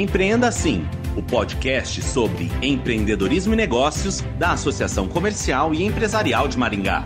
Empreenda Sim, o podcast sobre empreendedorismo e negócios da Associação Comercial e Empresarial de Maringá.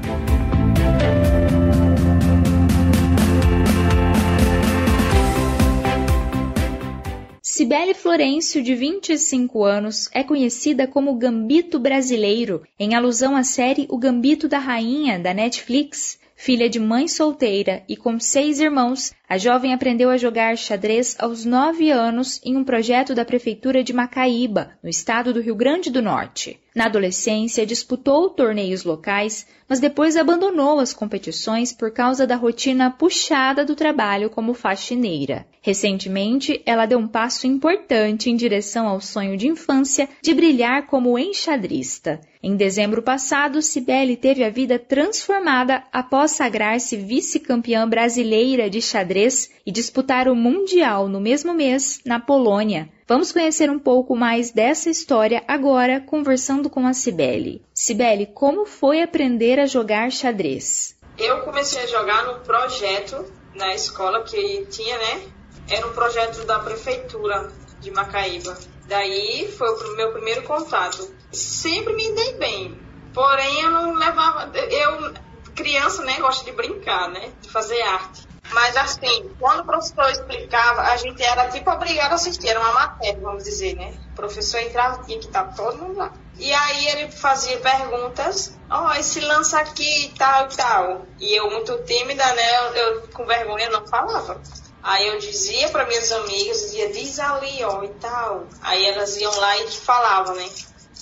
Cibele Florencio, de 25 anos, é conhecida como Gambito Brasileiro, em alusão à série O Gambito da Rainha, da Netflix. Filha de mãe solteira e com seis irmãos, a jovem aprendeu a jogar xadrez aos nove anos em um projeto da Prefeitura de Macaíba, no estado do Rio Grande do Norte. Na adolescência, disputou torneios locais, mas depois abandonou as competições por causa da rotina puxada do trabalho como faxineira. Recentemente, ela deu um passo importante em direção ao sonho de infância de brilhar como enxadrista. Em dezembro passado, Cibele teve a vida transformada após sagrar-se vice-campeã brasileira de xadrez e disputar o Mundial no mesmo mês na Polônia. Vamos conhecer um pouco mais dessa história agora, conversando com a Cibele. Cibele, como foi aprender a jogar xadrez? Eu comecei a jogar no projeto na escola que tinha, né? Era um projeto da prefeitura de Macaíba. Daí foi o meu primeiro contato. Sempre me dei bem. Porém, eu não levava. Eu, criança, né, gosta de brincar, né? De fazer arte. Mas assim, quando o professor explicava, a gente era tipo obrigado a assistir, era uma matéria, vamos dizer, né? O professor entrava, tinha que estar todo mundo lá. E aí ele fazia perguntas, ó, oh, esse lança aqui e tal e tal. E eu, muito tímida, né? Eu, eu com vergonha não falava. Aí eu dizia para minhas amigas, dizia, diz ali, ó, e tal. Aí elas iam lá e falavam, né?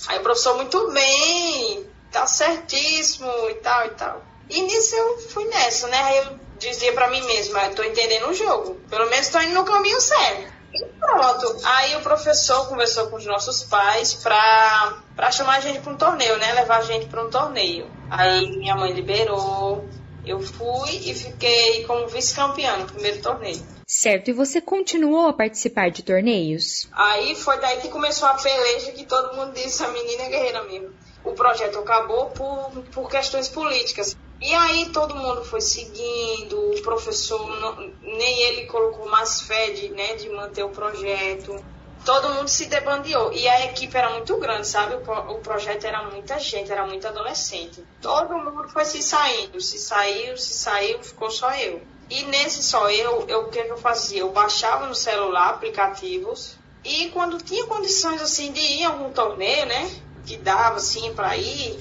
Aí o professor, muito bem, tá certíssimo e tal e tal. E nisso eu fui nessa, né? Aí eu dizia para mim mesma, eu tô entendendo o jogo. Pelo menos tô indo no caminho certo. E pronto. Aí o professor conversou com os nossos pais pra, pra chamar a gente pra um torneio, né? Levar a gente pra um torneio. Aí minha mãe liberou. Eu fui e fiquei como vice-campeã no primeiro torneio. Certo, e você continuou a participar de torneios? Aí foi daí que começou a peleja que todo mundo disse, a menina é guerreira mesmo. O projeto acabou por, por questões políticas. E aí todo mundo foi seguindo, o professor não, nem ele colocou mais fé de, né, de manter o projeto. Todo mundo se debandeou. E a equipe era muito grande, sabe? O, o projeto era muita gente, era muito adolescente. Todo mundo foi se saindo, se saiu, se saiu, ficou só eu. E nesse só eu, eu o que, que eu fazia? Eu baixava no celular aplicativos e quando tinha condições assim de ir a algum torneio, né? Que dava assim para ir,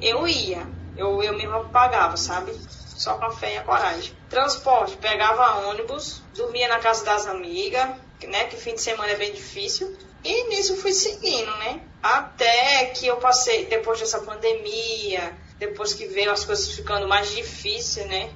eu ia. Eu, eu mesma pagava, sabe? Só com a fé e a coragem. Transporte, pegava ônibus, dormia na casa das amigas, né? Que fim de semana é bem difícil. E nisso fui seguindo, né? Até que eu passei, depois dessa pandemia, depois que veio as coisas ficando mais difíceis, né?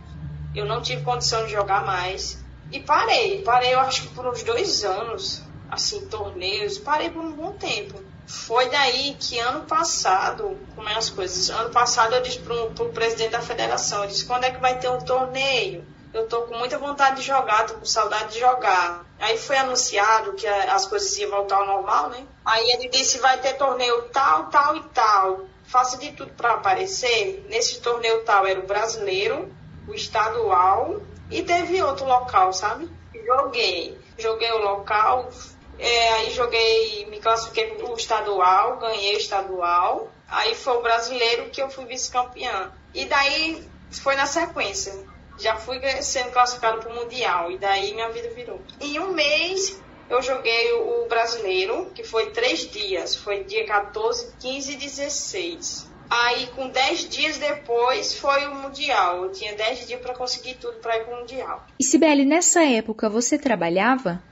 Eu não tive condição de jogar mais. E parei, parei eu acho que por uns dois anos, assim, torneios, parei por um bom tempo. Foi daí que ano passado, como é as coisas, ano passado eu disse pro, pro presidente da federação, eu disse, quando é que vai ter um torneio? Eu tô com muita vontade de jogar, tô com saudade de jogar. Aí foi anunciado que as coisas iam voltar ao normal, né? Aí ele disse, vai ter torneio tal, tal e tal. Faça de tudo para aparecer. Nesse torneio tal era o brasileiro, o estadual e teve outro local, sabe? Joguei. Joguei o local, é, aí joguei, me classifiquei para o estadual, ganhei o estadual. Aí foi o brasileiro que eu fui vice-campeã. E daí foi na sequência. Já fui sendo classificado para o Mundial. E daí minha vida virou. Em um mês eu joguei o brasileiro, que foi três dias. Foi dia 14, 15 e 16. Aí, com 10 dias depois, foi o Mundial. Eu tinha 10 dias para conseguir tudo para ir para o Mundial. E Sibeli, nessa época você trabalhava?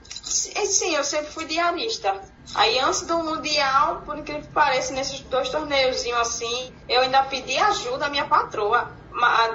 É, sim, eu sempre fui diarista. Aí, antes do Mundial, por incrível que pareça, nesses dois torneios assim, eu ainda pedi ajuda à minha patroa.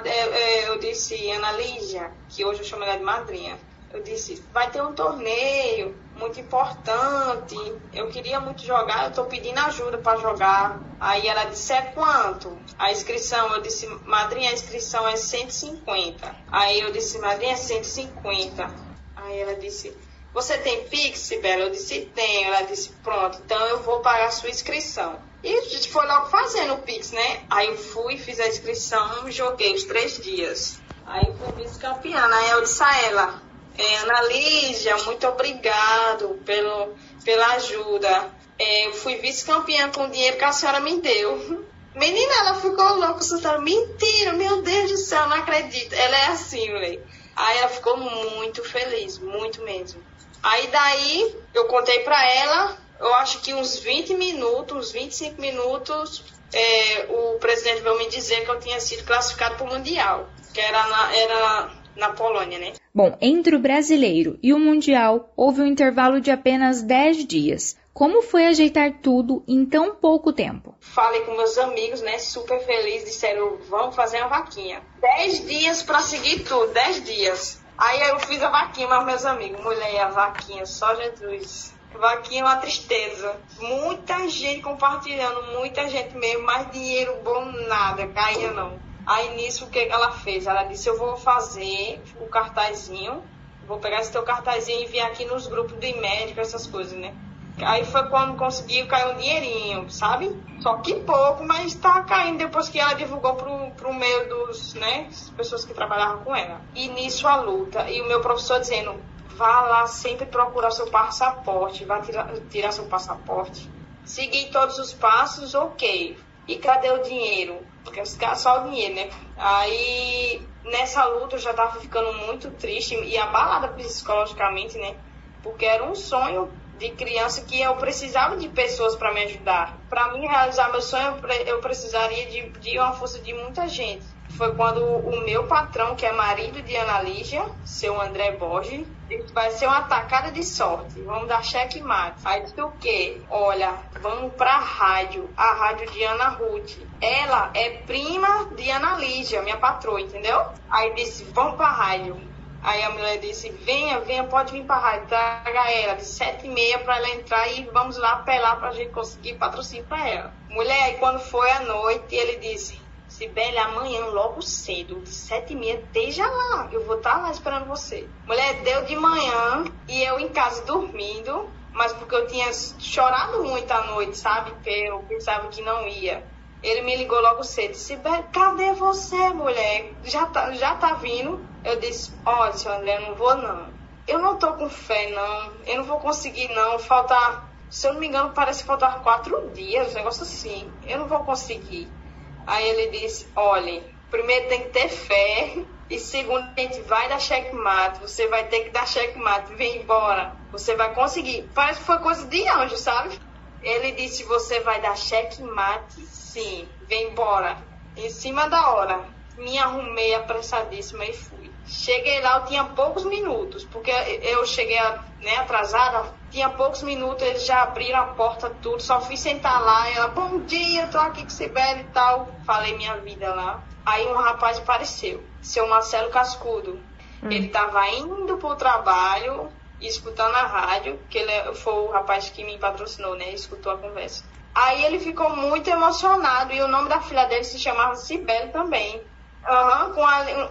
É, é, eu disse, Ana Lígia, que hoje eu chamo ela de madrinha eu disse, vai ter um torneio muito importante, eu queria muito jogar, eu estou pedindo ajuda para jogar. Aí ela disse, é quanto? A inscrição, eu disse, madrinha, a inscrição é 150. Aí eu disse, madrinha, é 150. Aí ela disse, você tem Pix, Sibela? Eu disse, tenho. Ela disse, pronto, então eu vou pagar a sua inscrição. E a gente foi logo fazendo o Pix, né? Aí eu fui, fiz a inscrição, joguei os três dias. Aí fui vice-campeã. Aí eu disse a ela, é, Ana Lígia, muito obrigado pelo, pela ajuda. É, eu fui vice-campeã com o dinheiro que a senhora me deu. Menina, ela ficou louca, assustada. Mentira, meu Deus do céu, não acredito. Ela é assim, moleque. Aí ela ficou muito feliz, muito mesmo. Aí daí eu contei pra ela, eu acho que uns 20 minutos, uns 25 minutos, é, o presidente veio me dizer que eu tinha sido classificado para o Mundial, que era na, era na Polônia, né? Bom, entre o brasileiro e o Mundial houve um intervalo de apenas 10 dias. Como foi ajeitar tudo em tão pouco tempo? Falei com meus amigos, né? Super feliz, disseram, vamos fazer uma vaquinha. 10 dias para seguir tudo, 10 dias. Aí eu fiz a vaquinha, mas meus amigos, mulher, a vaquinha, só Jesus. Vaquinha é uma tristeza. Muita gente compartilhando, muita gente mesmo, mas dinheiro bom nada, caía não. Aí nisso o que ela fez? Ela disse, eu vou fazer o cartazinho, vou pegar esse teu cartazinho e vir aqui nos grupos de médico, essas coisas, né? Aí foi quando conseguiu cair um dinheirinho, sabe? Só que pouco, mas tá caindo depois que ela divulgou pro, pro meio dos, né, pessoas que trabalhavam com ela. E nisso a luta. E o meu professor dizendo, vá lá sempre procurar seu passaporte, vá tirar, tirar seu passaporte. Seguir todos os passos, ok. E cadê o dinheiro? Porque só o dinheiro, né? Aí nessa luta eu já tava ficando muito triste e abalada psicologicamente, né? Porque era um sonho de criança que eu precisava de pessoas para me ajudar. Para mim realizar meu sonho, eu precisaria de, de uma força de muita gente. Foi quando o meu patrão, que é marido de Ana Lígia, seu André Borges, disse, vai ser uma tacada de sorte, vamos dar cheque mate. Aí disse o quê? Olha, vamos pra rádio, a rádio de Ana Ruth. Ela é prima de Ana Lígia, minha patroa, entendeu? Aí disse, vamos pra rádio. Aí a mulher disse, venha, venha, pode vir para a rádio, traga ela de sete e meia para ela entrar e vamos lá apelar para a gente conseguir patrocínio para ela. Mulher, aí quando foi à noite, ele disse, Sibeli, amanhã logo cedo, de sete e meia, esteja lá, eu vou estar tá lá esperando você. Mulher, deu de manhã e eu em casa dormindo, mas porque eu tinha chorado muito à noite, sabe? Eu pensava que não ia. Ele me ligou logo cedo, disse, cadê você, mulher? Já tá, já tá vindo? Eu disse, olha, seu André, eu não vou não. Eu não tô com fé, não. Eu não vou conseguir, não. Faltar, se eu não me engano, parece faltar quatro dias, um negócio assim. Eu não vou conseguir. Aí ele disse, olha, primeiro tem que ter fé. E segundo, a gente vai dar checkmate. Você vai ter que dar checkmate. Vem embora. Você vai conseguir. Parece que foi coisa de anjo, sabe? Ele disse, você vai dar checkmate sim. Vem embora. Em cima da hora. Me arrumei apressadíssima e fui. Cheguei lá, eu tinha poucos minutos, porque eu cheguei né, atrasada, tinha poucos minutos, eles já abriram a porta, tudo, só fui sentar lá, ela, bom dia, tô aqui com Sibeli e tal. Falei minha vida lá. Aí um rapaz apareceu, seu Marcelo Cascudo. Hum. Ele tava indo pro trabalho, escutando a rádio, que ele é, foi o rapaz que me patrocinou, né? Escutou a conversa. Aí ele ficou muito emocionado e o nome da filha dele se chamava Sibeli também. Uhum, com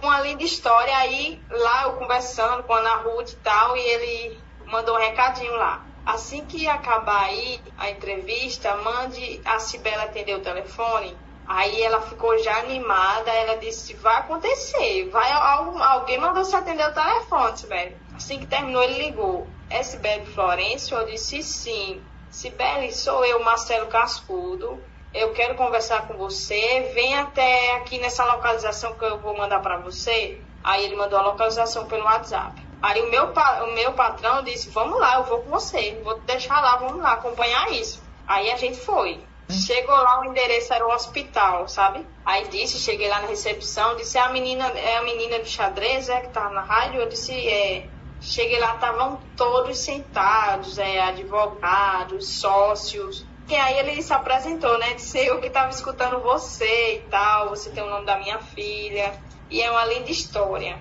uma, linda história. Aí lá eu conversando com a Ana Ruth e tal, e ele mandou um recadinho lá. Assim que acabar aí a entrevista, mande a Cibela atender o telefone. Aí ela ficou já animada, ela disse, vai acontecer, vai alguém mandou você atender o telefone, Sibeli. Assim que terminou, ele ligou. É Sibeli Florencio? Eu disse sim. Sibeli, sou eu, Marcelo Cascudo eu quero conversar com você, vem até aqui nessa localização que eu vou mandar para você. Aí ele mandou a localização pelo WhatsApp. Aí o meu, o meu patrão disse, vamos lá, eu vou com você, vou te deixar lá, vamos lá acompanhar isso. Aí a gente foi. Chegou lá, o endereço era o hospital, sabe? Aí disse, cheguei lá na recepção, disse, é a menina, é a menina do xadrez, é, que tá na rádio? Eu disse, é. Cheguei lá, estavam todos sentados, é, advogados, sócios, e aí ele se apresentou, né? Disse eu que estava escutando você e tal, você tem o nome da minha filha. E é uma linda história.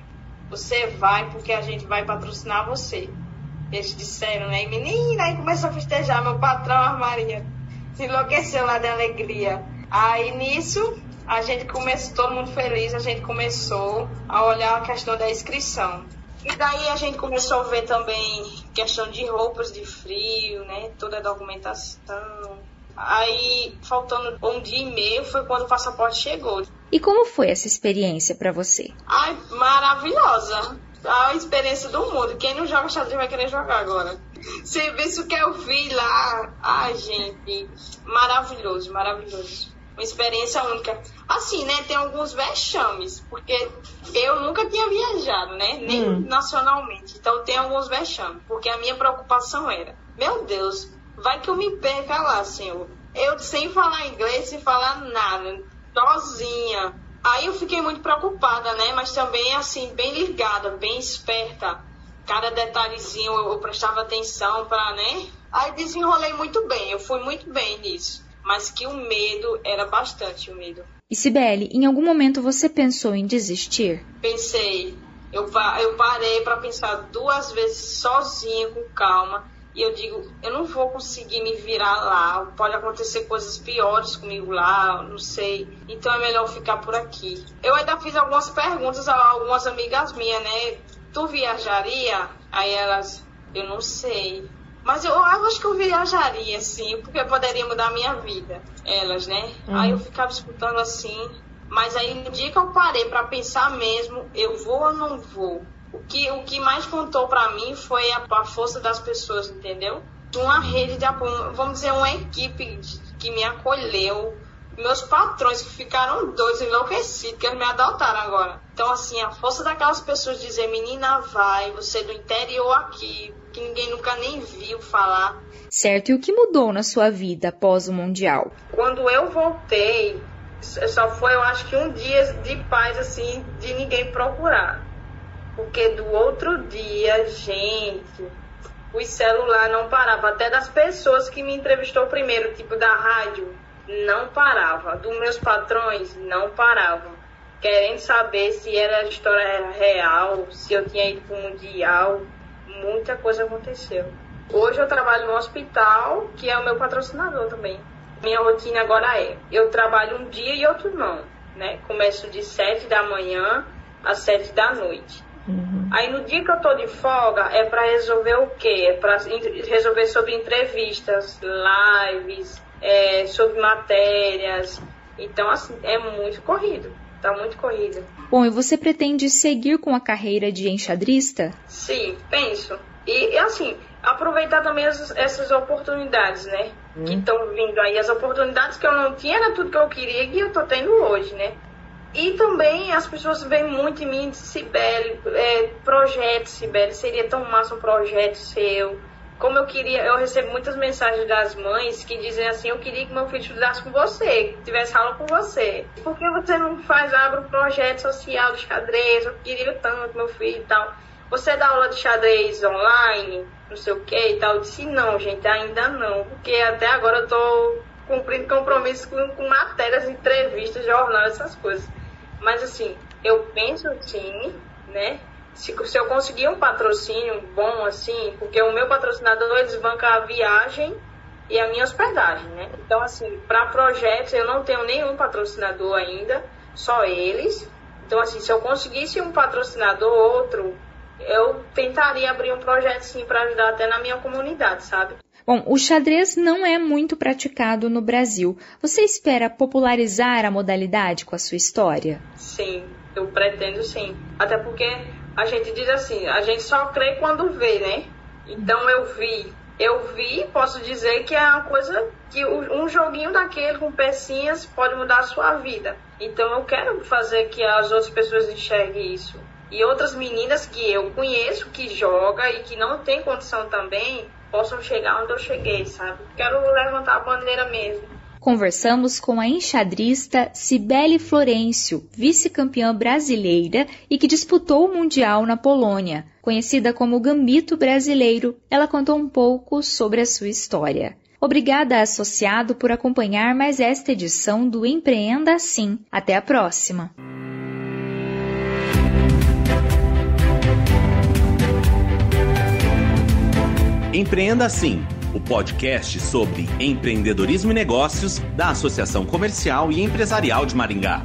Você vai porque a gente vai patrocinar você. Eles disseram, né? E menina, aí começou a festejar. Meu patrão, a Maria, se enlouqueceu lá de alegria. Aí nisso, a gente começou, todo mundo feliz, a gente começou a olhar a questão da inscrição. E daí a gente começou a ver também questão de roupas de frio, né? Toda a documentação. Aí, faltando um dia e meio, foi quando o passaporte chegou. E como foi essa experiência para você? Ai, maravilhosa. a experiência do mundo. Quem não joga xadrez vai querer jogar agora. Você vê isso que eu vi lá. Ai, gente, maravilhoso, maravilhoso. Uma experiência única. Assim, né? Tem alguns vexames, porque eu nunca tinha viajado, né? Nem hum. nacionalmente. Então tem alguns vexames, porque a minha preocupação era: meu Deus, vai que eu me perca lá, Senhor. Eu sem falar inglês, sem falar nada, sozinha Aí eu fiquei muito preocupada, né? Mas também, assim, bem ligada, bem esperta. Cada detalhezinho eu, eu prestava atenção para, né? Aí desenrolei muito bem, eu fui muito bem nisso. Mas que o medo era bastante o medo. E Sibeli, em algum momento você pensou em desistir? Pensei. Eu, eu parei para pensar duas vezes sozinha, com calma e eu digo, eu não vou conseguir me virar lá, pode acontecer coisas piores comigo lá, não sei. Então é melhor ficar por aqui. Eu ainda fiz algumas perguntas a algumas amigas minhas, né? Tu viajaria? Aí elas, eu não sei. Mas eu, eu acho que eu viajaria, sim, porque poderia mudar a minha vida. Elas, né? Uhum. Aí eu ficava escutando assim. Mas aí no dia que eu parei para pensar mesmo, eu vou ou não vou? O que, o que mais contou para mim foi a, a, força das pessoas, entendeu? Uma rede de apoio, vamos dizer, uma equipe que me acolheu, meus patrões que ficaram doidos, enlouquecidos, que eles me adotaram agora. Então, assim, a força daquelas pessoas dizer, menina, vai, você é do interior aqui, que ninguém nunca nem viu falar. Certo, e o que mudou na sua vida após o Mundial? Quando eu voltei, só foi, eu acho que um dia de paz, assim, de ninguém procurar. Porque do outro dia, gente, o celular não parava. Até das pessoas que me entrevistou primeiro, tipo da rádio, não parava. Dos meus patrões, não paravam. Querendo saber se era a história real, se eu tinha ido para o Mundial. Muita coisa aconteceu. Hoje eu trabalho no hospital, que é o meu patrocinador também. Minha rotina agora é, eu trabalho um dia e outro não, né? Começo de 7 da manhã às 7 da noite. Uhum. Aí no dia que eu tô de folga é para resolver o quê? É para resolver sobre entrevistas, lives, é, sobre matérias. Então, assim, é muito corrido. Tá muito corrido. Bom, e você pretende seguir com a carreira de enxadrista? Sim, penso. E, assim, aproveitar também as, essas oportunidades, né? Hum. Que estão vindo aí. As oportunidades que eu não tinha era tudo que eu queria e eu tô tendo hoje, né? E também as pessoas veem muito em mim, Sibeli, é, projeto, Sibeli, seria tão massa um projeto seu. Como eu queria, eu recebo muitas mensagens das mães que dizem assim, eu queria que meu filho estudasse com você, que tivesse aula com você. Por que você não faz, abre um projeto social de xadrez? Eu queria tanto meu filho e tal. Você dá aula de xadrez online, não sei o que e tal. Eu disse, não, gente, ainda não, porque até agora eu tô cumprindo compromissos com, com matérias, entrevistas, jornal, essas coisas. Mas assim, eu penso sim, né? Se, se eu conseguir um patrocínio bom assim, porque o meu patrocinador eles bancam a viagem e a minha hospedagem, né? Então assim, para projetos eu não tenho nenhum patrocinador ainda, só eles. Então assim, se eu conseguisse um patrocinador outro, eu tentaria abrir um projeto sim para ajudar até na minha comunidade, sabe? Bom, o xadrez não é muito praticado no Brasil. Você espera popularizar a modalidade com a sua história? Sim, eu pretendo sim. Até porque a gente diz assim, a gente só crê quando vê, né? Então eu vi, eu vi, posso dizer que é uma coisa que um joguinho daquele com pecinhas pode mudar a sua vida. Então eu quero fazer que as outras pessoas enxerguem isso. E outras meninas que eu conheço que joga e que não tem condição também, possam chegar onde eu cheguei, sabe? Quero levantar a bandeira mesmo. Conversamos com a enxadrista Cibele Florencio, vice-campeã brasileira e que disputou o Mundial na Polônia. Conhecida como Gambito Brasileiro, ela contou um pouco sobre a sua história. Obrigada, associado, por acompanhar mais esta edição do Empreenda Assim. Até a próxima! Empreenda Assim, o podcast sobre empreendedorismo e negócios da Associação Comercial e Empresarial de Maringá.